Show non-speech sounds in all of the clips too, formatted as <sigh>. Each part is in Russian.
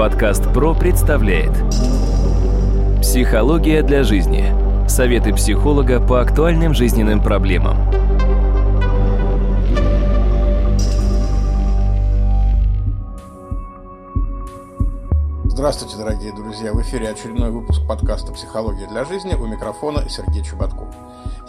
Подкаст ПРО представляет Психология для жизни. Советы психолога по актуальным жизненным проблемам. Здравствуйте, дорогие друзья! В эфире очередной выпуск подкаста «Психология для жизни» у микрофона Сергей Чеботков.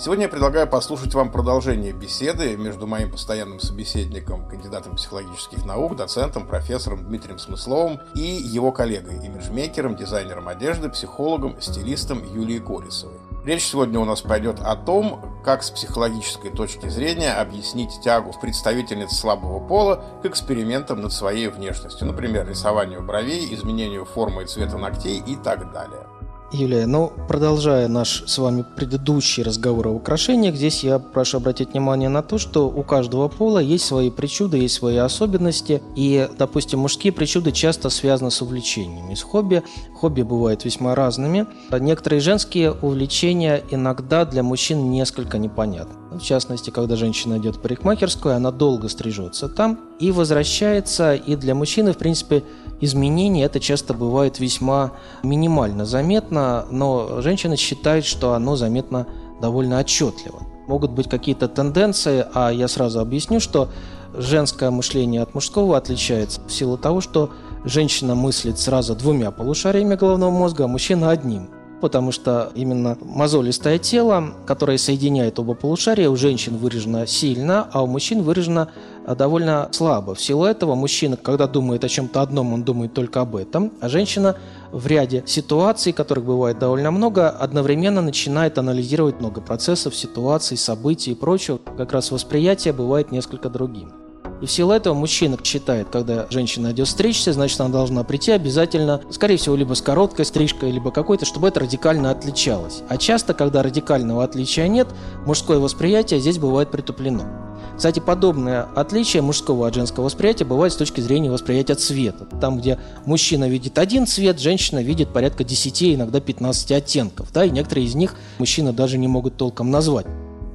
Сегодня я предлагаю послушать вам продолжение беседы между моим постоянным собеседником, кандидатом психологических наук, доцентом, профессором Дмитрием Смысловым и его коллегой, имиджмейкером, дизайнером одежды, психологом, стилистом Юлией Горисовой. Речь сегодня у нас пойдет о том, как с психологической точки зрения объяснить тягу представительниц слабого пола к экспериментам над своей внешностью, например, рисованию бровей, изменению формы и цвета ногтей и так далее. Юлия, ну, продолжая наш с вами предыдущий разговор о украшениях, здесь я прошу обратить внимание на то, что у каждого пола есть свои причуды, есть свои особенности, и, допустим, мужские причуды часто связаны с увлечениями, с хобби. Хобби бывают весьма разными. Некоторые женские увлечения иногда для мужчин несколько непонятны. В частности, когда женщина идет в парикмахерскую, она долго стрижется там и возвращается, и для мужчины, в принципе, изменения это часто бывает весьма минимально заметно, но женщина считает, что оно заметно довольно отчетливо. Могут быть какие-то тенденции, а я сразу объясню, что женское мышление от мужского отличается в силу того, что женщина мыслит сразу двумя полушариями головного мозга, а мужчина одним – потому что именно мозолистое тело, которое соединяет оба полушария, у женщин выражено сильно, а у мужчин выражено а, довольно слабо. В силу этого мужчина, когда думает о чем-то одном, он думает только об этом, а женщина в ряде ситуаций, которых бывает довольно много, одновременно начинает анализировать много процессов, ситуаций, событий и прочего. Как раз восприятие бывает несколько другим. И в силу этого мужчина считает, когда женщина идет стричься, значит, она должна прийти обязательно, скорее всего, либо с короткой стрижкой, либо какой-то, чтобы это радикально отличалось. А часто, когда радикального отличия нет, мужское восприятие здесь бывает притуплено. Кстати, подобное отличие мужского от женского восприятия бывает с точки зрения восприятия цвета. Там, где мужчина видит один цвет, женщина видит порядка 10, иногда 15 оттенков. Да, и некоторые из них мужчины даже не могут толком назвать.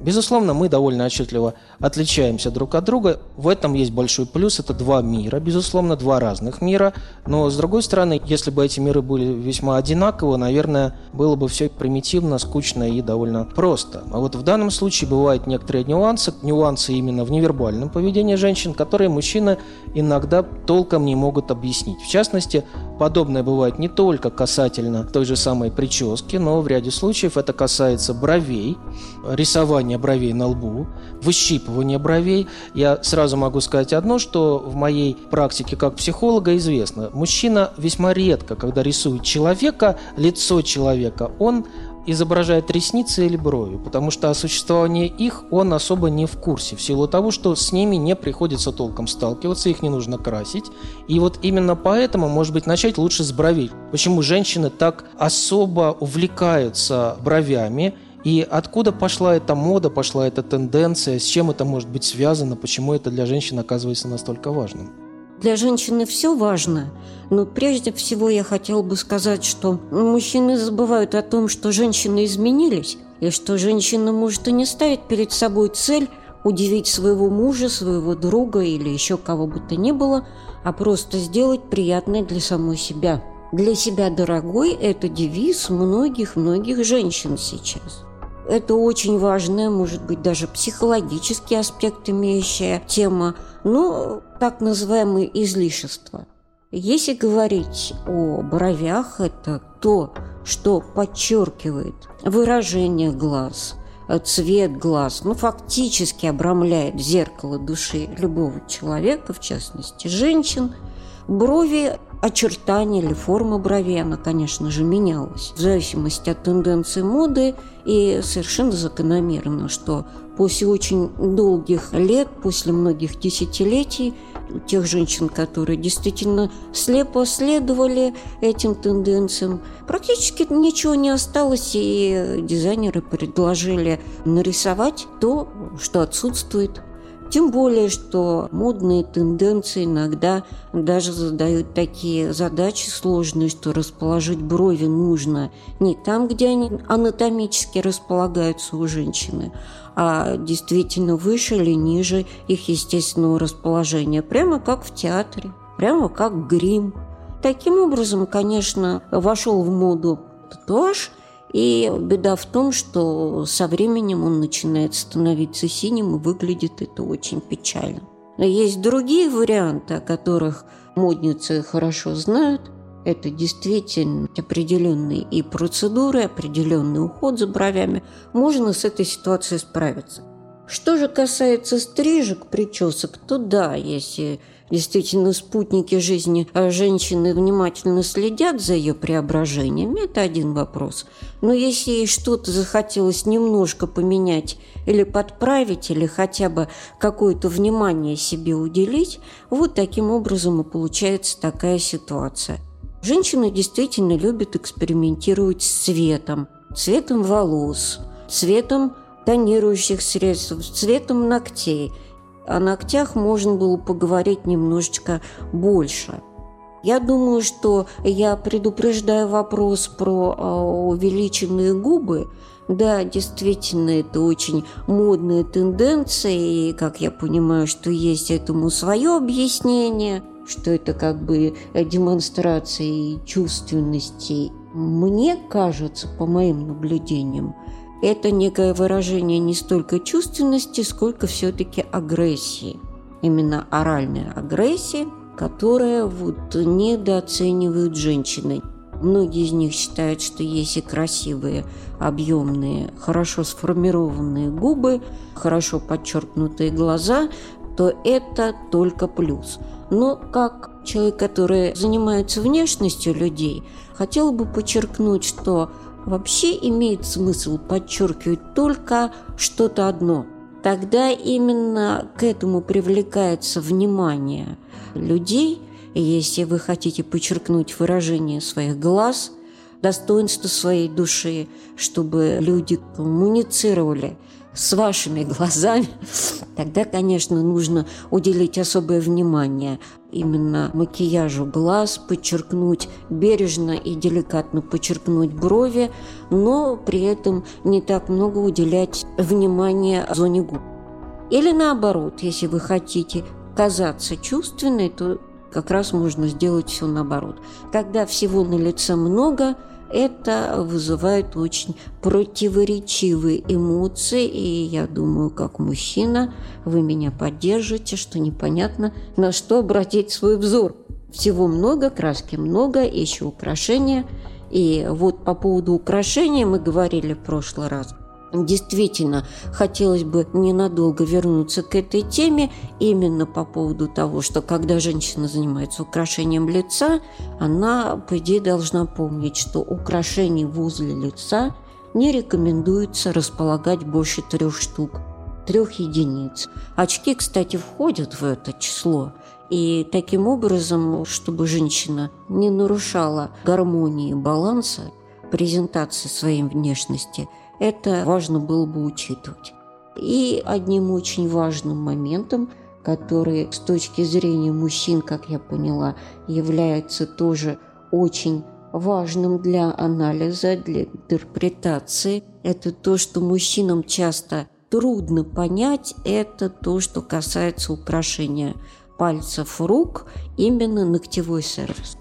Безусловно, мы довольно отчетливо отличаемся друг от друга. В этом есть большой плюс. Это два мира, безусловно, два разных мира. Но, с другой стороны, если бы эти миры были весьма одинаковы, наверное, было бы все примитивно, скучно и довольно просто. А вот в данном случае бывают некоторые нюансы, нюансы именно в невербальном поведении женщин, которые мужчины иногда толком не могут объяснить. В частности, подобное бывает не только касательно той же самой прически, но в ряде случаев это касается бровей, рисования бровей на лбу, выщипывание бровей. Я сразу могу сказать одно, что в моей практике как психолога известно. Мужчина весьма редко, когда рисует человека, лицо человека, он изображает ресницы или брови, потому что о существовании их он особо не в курсе, в силу того, что с ними не приходится толком сталкиваться, их не нужно красить. И вот именно поэтому, может быть, начать лучше с бровей. Почему женщины так особо увлекаются бровями, и откуда пошла эта мода, пошла эта тенденция, с чем это может быть связано, почему это для женщин оказывается настолько важным? Для женщины все важно, но прежде всего я хотела бы сказать, что мужчины забывают о том, что женщины изменились, и что женщина может и не ставить перед собой цель удивить своего мужа, своего друга или еще кого бы то ни было, а просто сделать приятное для самой себя. Для себя дорогой – это девиз многих-многих женщин сейчас. Это очень важная, может быть, даже психологический аспект имеющая тема, но так называемые излишества. Если говорить о бровях, это то, что подчеркивает выражение глаз, цвет глаз, ну, фактически обрамляет зеркало души любого человека, в частности, женщин. Брови очертания или форма бровей, она, конечно же, менялась. В зависимости от тенденции моды, и совершенно закономерно, что после очень долгих лет, после многих десятилетий, тех женщин, которые действительно слепо следовали этим тенденциям, практически ничего не осталось, и дизайнеры предложили нарисовать то, что отсутствует тем более, что модные тенденции иногда даже задают такие задачи сложные, что расположить брови нужно не там, где они анатомически располагаются у женщины, а действительно выше или ниже их естественного расположения, прямо как в театре, прямо как грим. Таким образом, конечно, вошел в моду татуаж, и беда в том, что со временем он начинает становиться синим, и выглядит это очень печально. Но есть другие варианты, о которых модницы хорошо знают. Это действительно определенные и процедуры, определенный уход за бровями. Можно с этой ситуацией справиться. Что же касается стрижек, причесок, то да, если действительно спутники жизни а женщины внимательно следят за ее преображением, это один вопрос. Но если ей что-то захотелось немножко поменять или подправить, или хотя бы какое-то внимание себе уделить, вот таким образом и получается такая ситуация. Женщины действительно любят экспериментировать с цветом, цветом волос, цветом тонирующих средств, цветом ногтей. О ногтях можно было поговорить немножечко больше. Я думаю, что я предупреждаю вопрос про а, увеличенные губы. Да, действительно, это очень модная тенденция, и, как я понимаю, что есть этому свое объяснение, что это как бы демонстрация чувственности. Мне кажется, по моим наблюдениям, это некое выражение не столько чувственности, сколько все-таки агрессии. Именно оральная агрессия, которая вот недооценивают женщины. Многие из них считают, что если красивые, объемные, хорошо сформированные губы, хорошо подчеркнутые глаза, то это только плюс. Но как человек, который занимается внешностью людей, хотел бы подчеркнуть, что вообще имеет смысл подчеркивать только что-то одно. Тогда именно к этому привлекается внимание людей, если вы хотите подчеркнуть выражение своих глаз, достоинство своей души, чтобы люди коммуницировали с вашими глазами, <laughs> тогда, конечно, нужно уделить особое внимание именно макияжу глаз, подчеркнуть бережно и деликатно подчеркнуть брови, но при этом не так много уделять внимания зоне губ. Или наоборот, если вы хотите казаться чувственной, то как раз можно сделать все наоборот. Когда всего на лице много – это вызывает очень противоречивые эмоции, и я думаю, как мужчина, вы меня поддержите, что непонятно, на что обратить свой взор. Всего много, краски много, еще украшения. И вот по поводу украшения мы говорили в прошлый раз – Действительно, хотелось бы ненадолго вернуться к этой теме именно по поводу того, что когда женщина занимается украшением лица, она, по идее, должна помнить, что украшений возле лица не рекомендуется располагать больше трех штук, трех единиц. Очки, кстати, входят в это число. И таким образом, чтобы женщина не нарушала гармонии баланса презентации своей внешности – это важно было бы учитывать. И одним очень важным моментом, который с точки зрения мужчин, как я поняла, является тоже очень важным для анализа, для интерпретации, это то, что мужчинам часто трудно понять, это то, что касается украшения пальцев рук, именно ногтевой сервис.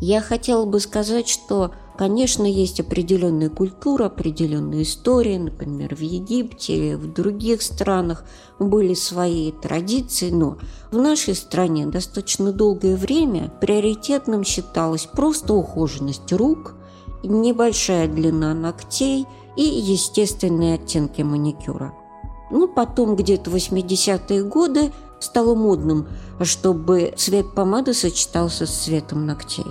Я хотела бы сказать, что Конечно, есть определенная культура, определенная история. Например, в Египте или в других странах были свои традиции, но в нашей стране достаточно долгое время приоритетным считалась просто ухоженность рук, небольшая длина ногтей и естественные оттенки маникюра. Ну, потом где-то 80-е годы стало модным, чтобы цвет помады сочетался с цветом ногтей.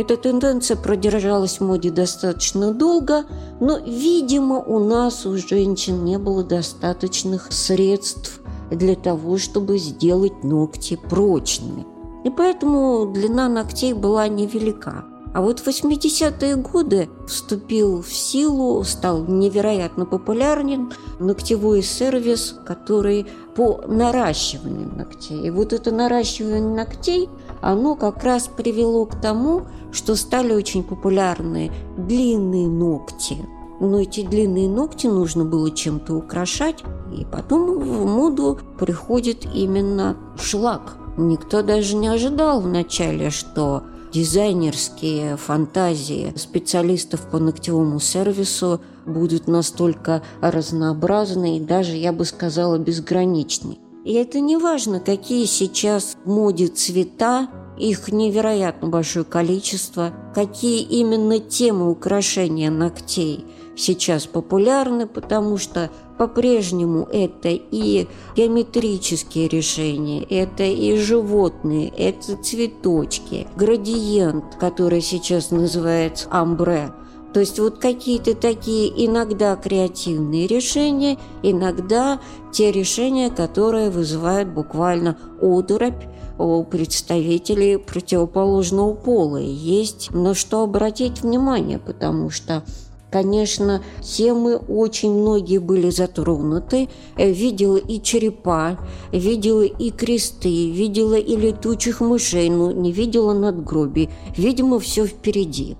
Эта тенденция продержалась в моде достаточно долго, но, видимо, у нас, у женщин, не было достаточных средств для того, чтобы сделать ногти прочными. И поэтому длина ногтей была невелика. А вот в 80-е годы вступил в силу, стал невероятно популярен ногтевой сервис, который по наращиванию ногтей. И вот это наращивание ногтей, оно как раз привело к тому, что стали очень популярны длинные ногти. Но эти длинные ногти нужно было чем-то украшать, и потом в моду приходит именно шлак. Никто даже не ожидал вначале, что дизайнерские фантазии специалистов по ногтевому сервису будут настолько разнообразны и даже, я бы сказала, безграничны. И это не важно, какие сейчас в моде цвета, их невероятно большое количество, какие именно темы украшения ногтей сейчас популярны, потому что по-прежнему это и геометрические решения, это и животные, это цветочки, градиент, который сейчас называется амбре. То есть вот какие-то такие иногда креативные решения, иногда те решения, которые вызывают буквально одуробь у представителей противоположного пола. Есть на что обратить внимание, потому что Конечно, темы очень многие были затронуты. Э, видела и черепа, видела и кресты, видела и летучих мышей, но не видела надгробий. Видимо, все впереди.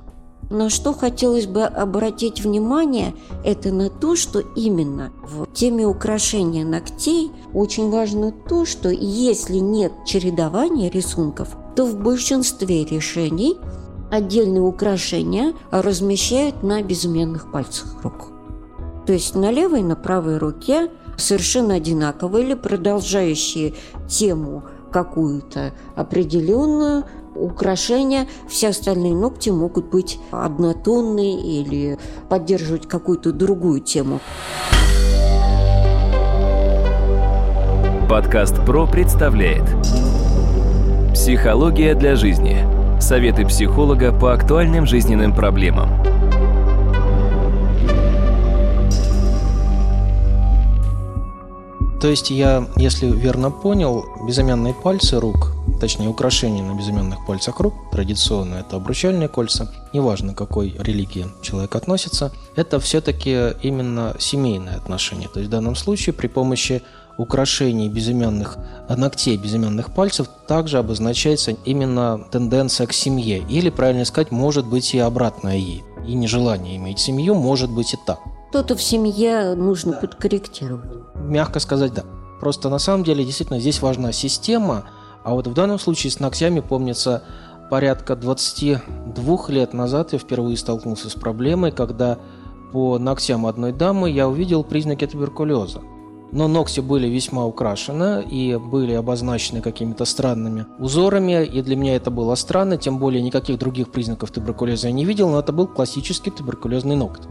На что хотелось бы обратить внимание, это на то, что именно в теме украшения ногтей очень важно то, что если нет чередования рисунков, то в большинстве решений отдельные украшения размещают на безымянных пальцах рук. То есть на левой и на правой руке совершенно одинаковые или продолжающие тему какую-то определенную украшения, все остальные ногти могут быть однотонные или поддерживать какую-то другую тему. Подкаст ПРО представляет Психология для жизни – Советы психолога по актуальным жизненным проблемам. То есть я, если верно понял, безымянные пальцы рук, точнее украшения на безымянных пальцах рук, традиционно это обручальные кольца, неважно какой религии человек относится, это все-таки именно семейные отношения. То есть в данном случае при помощи украшений безымянных, ногтей безымянных пальцев также обозначается именно тенденция к семье. Или, правильно сказать, может быть и обратное ей. И нежелание иметь семью может быть и так. Что-то в семье нужно подкорректировать. Мягко сказать, да. Просто на самом деле действительно здесь важна система, а вот в данном случае с ногтями помнится порядка 22 лет назад я впервые столкнулся с проблемой, когда по ногтям одной дамы я увидел признаки туберкулеза но ногти были весьма украшены и были обозначены какими-то странными узорами, и для меня это было странно, тем более никаких других признаков туберкулеза я не видел, но это был классический туберкулезный ноготь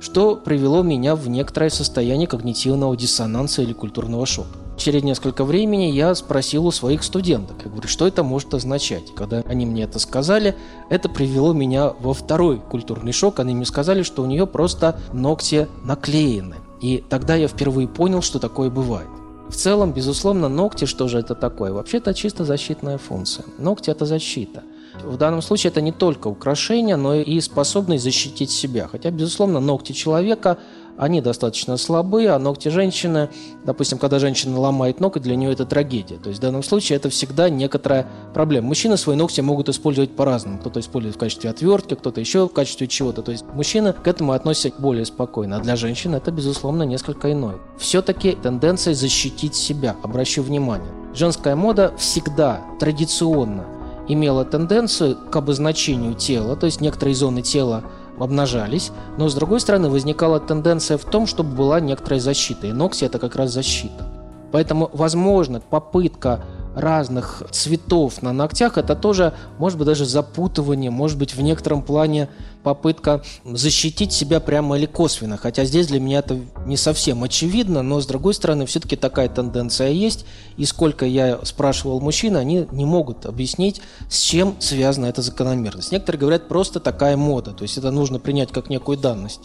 что привело меня в некоторое состояние когнитивного диссонанса или культурного шока. Через несколько времени я спросил у своих студенток, я говорю, что это может означать. Когда они мне это сказали, это привело меня во второй культурный шок. Они мне сказали, что у нее просто ногти наклеены. И тогда я впервые понял, что такое бывает. В целом, безусловно, ногти, что же это такое? Вообще-то чисто защитная функция. Ногти – это защита. В данном случае это не только украшение, но и способность защитить себя. Хотя, безусловно, ногти человека они достаточно слабые, а ногти женщины, допустим, когда женщина ломает ноготь, для нее это трагедия. То есть в данном случае это всегда некоторая проблема. Мужчины свои ногти могут использовать по-разному. Кто-то использует в качестве отвертки, кто-то еще в качестве чего-то. То есть мужчины к этому относятся более спокойно, а для женщин это, безусловно, несколько иное. Все-таки тенденция защитить себя, обращу внимание. Женская мода всегда традиционно имела тенденцию к обозначению тела, то есть некоторые зоны тела обнажались, но с другой стороны возникала тенденция в том, чтобы была некоторая защита, и ногти это как раз защита. Поэтому, возможно, попытка разных цветов на ногтях, это тоже, может быть, даже запутывание, может быть, в некотором плане попытка защитить себя прямо или косвенно. Хотя здесь для меня это не совсем очевидно, но с другой стороны, все-таки такая тенденция есть. И сколько я спрашивал мужчин, они не могут объяснить, с чем связана эта закономерность. Некоторые говорят, просто такая мода, то есть это нужно принять как некую данность.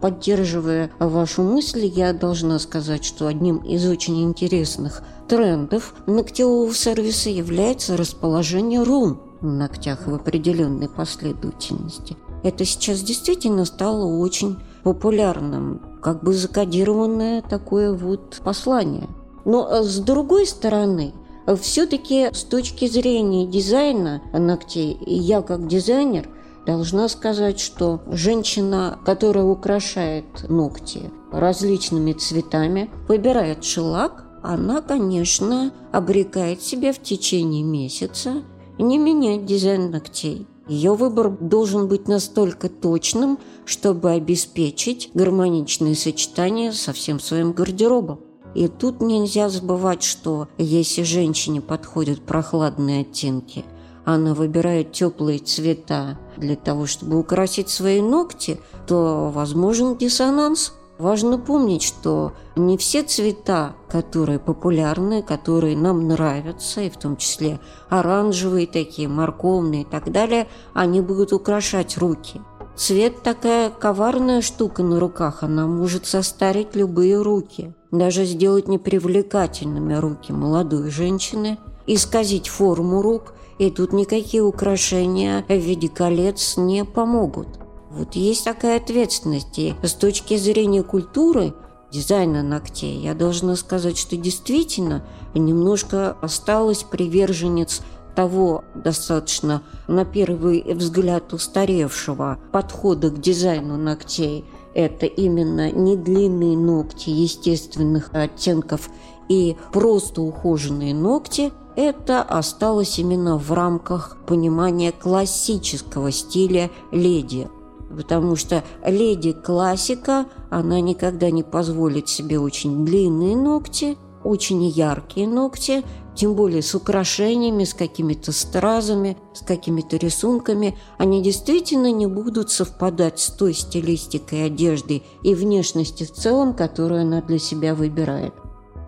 Поддерживая вашу мысль, я должна сказать, что одним из очень интересных трендов ногтевого сервиса является расположение рун на ногтях в определенной последовательности. Это сейчас действительно стало очень популярным, как бы закодированное такое вот послание. Но э, с другой стороны, все-таки с точки зрения дизайна ногтей, я как дизайнер – Должна сказать, что женщина, которая украшает ногти различными цветами, выбирает шелак, она, конечно, обрекает себя в течение месяца не менять дизайн ногтей. Ее выбор должен быть настолько точным, чтобы обеспечить гармоничное сочетание со всем своим гардеробом. И тут нельзя забывать, что если женщине подходят прохладные оттенки, она выбирает теплые цвета для того, чтобы украсить свои ногти, то возможен диссонанс – Важно помнить, что не все цвета, которые популярны, которые нам нравятся, и в том числе оранжевые такие, морковные и так далее, они будут украшать руки. Цвет такая коварная штука на руках, она может состарить любые руки, даже сделать непривлекательными руки молодой женщины, исказить форму рук, и тут никакие украшения в виде колец не помогут. Вот есть такая ответственность. И с точки зрения культуры, дизайна ногтей, я должна сказать, что действительно немножко осталась приверженец того достаточно, на первый взгляд, устаревшего подхода к дизайну ногтей. Это именно не длинные ногти естественных оттенков и просто ухоженные ногти – это осталось именно в рамках понимания классического стиля леди – потому что леди классика, она никогда не позволит себе очень длинные ногти, очень яркие ногти, тем более с украшениями, с какими-то стразами, с какими-то рисунками. Они действительно не будут совпадать с той стилистикой одежды и внешности в целом, которую она для себя выбирает.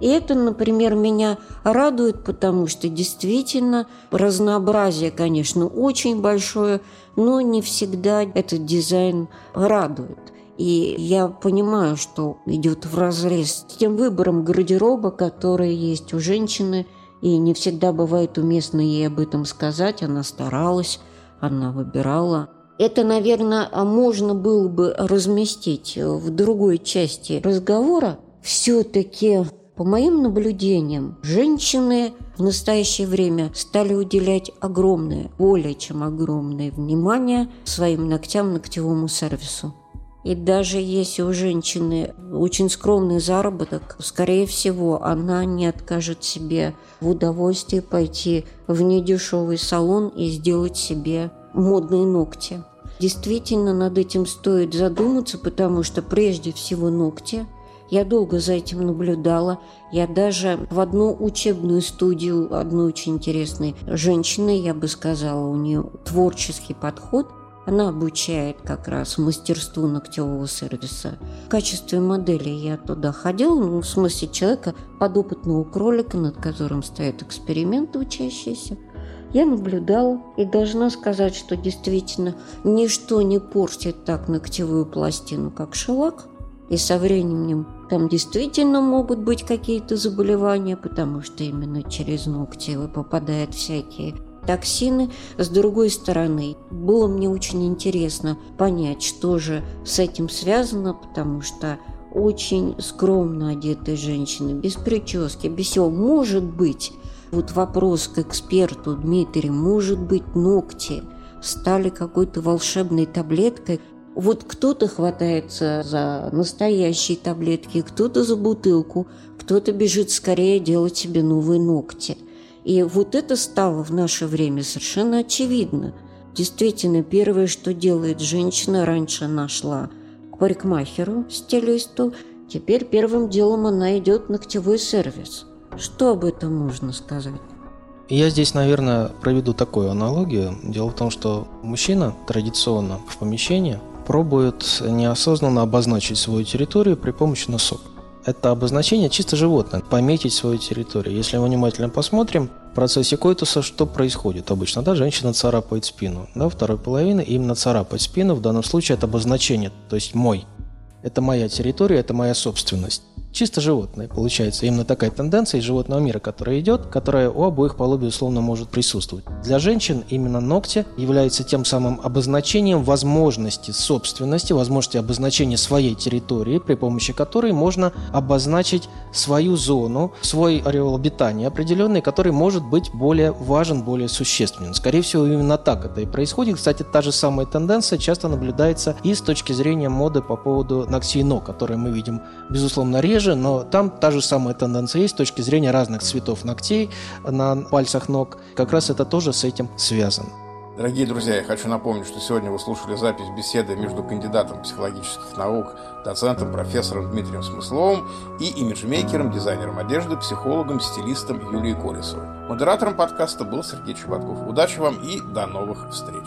И это, например, меня радует, потому что действительно разнообразие, конечно, очень большое, но не всегда этот дизайн радует. И я понимаю, что идет в разрез с тем выбором гардероба, который есть у женщины, и не всегда бывает уместно ей об этом сказать. Она старалась, она выбирала. Это, наверное, можно было бы разместить в другой части разговора. Все-таки по моим наблюдениям, женщины в настоящее время стали уделять огромное, более чем огромное внимание своим ногтям, ногтевому сервису. И даже если у женщины очень скромный заработок, скорее всего, она не откажет себе в удовольствии пойти в недешевый салон и сделать себе модные ногти. Действительно, над этим стоит задуматься, потому что прежде всего ногти я долго за этим наблюдала. Я даже в одну учебную студию одной очень интересной женщины, я бы сказала, у нее творческий подход. Она обучает как раз мастерству ногтевого сервиса. В качестве модели я туда ходила, ну, в смысле человека, подопытного кролика, над которым стоят эксперименты учащиеся. Я наблюдала и должна сказать, что действительно ничто не портит так ногтевую пластину, как шелак – и со временем там действительно могут быть какие-то заболевания, потому что именно через ногти попадают всякие токсины. С другой стороны, было мне очень интересно понять, что же с этим связано, потому что очень скромно одетые женщины, без прически, без всего, может быть, вот вопрос к эксперту Дмитрий, может быть, ногти стали какой-то волшебной таблеткой, вот кто-то хватается за настоящие таблетки, кто-то за бутылку, кто-то бежит скорее делать себе новые ногти. И вот это стало в наше время совершенно очевидно. Действительно, первое, что делает женщина, раньше нашла к парикмахеру, стилисту, теперь первым делом она идет в ногтевой сервис. Что об этом можно сказать? Я здесь, наверное, проведу такую аналогию. Дело в том, что мужчина традиционно в помещении пробует неосознанно обозначить свою территорию при помощи носок. Это обозначение чисто животное, пометить свою территорию. Если мы внимательно посмотрим, в процессе коитуса что происходит обычно? Да, женщина царапает спину. Да, второй половины именно царапать спину, в данном случае это обозначение, то есть мой. Это моя территория, это моя собственность чисто животное. Получается именно такая тенденция из животного мира, которая идет, которая у обоих полов, безусловно, может присутствовать. Для женщин именно ногти являются тем самым обозначением возможности собственности, возможности обозначения своей территории, при помощи которой можно обозначить свою зону, свой ореол обитания определенный, который может быть более важен, более существенен. Скорее всего, именно так это и происходит. Кстати, та же самая тенденция часто наблюдается и с точки зрения моды по поводу ногтей ног, которые мы видим, безусловно, реже, реже, но там та же самая тенденция есть с точки зрения разных цветов ногтей на пальцах ног. Как раз это тоже с этим связано. Дорогие друзья, я хочу напомнить, что сегодня вы слушали запись беседы между кандидатом психологических наук, доцентом, профессором Дмитрием Смысловым и имиджмейкером, дизайнером одежды, психологом, стилистом Юлией Колесовой. Модератором подкаста был Сергей Чеботков. Удачи вам и до новых встреч!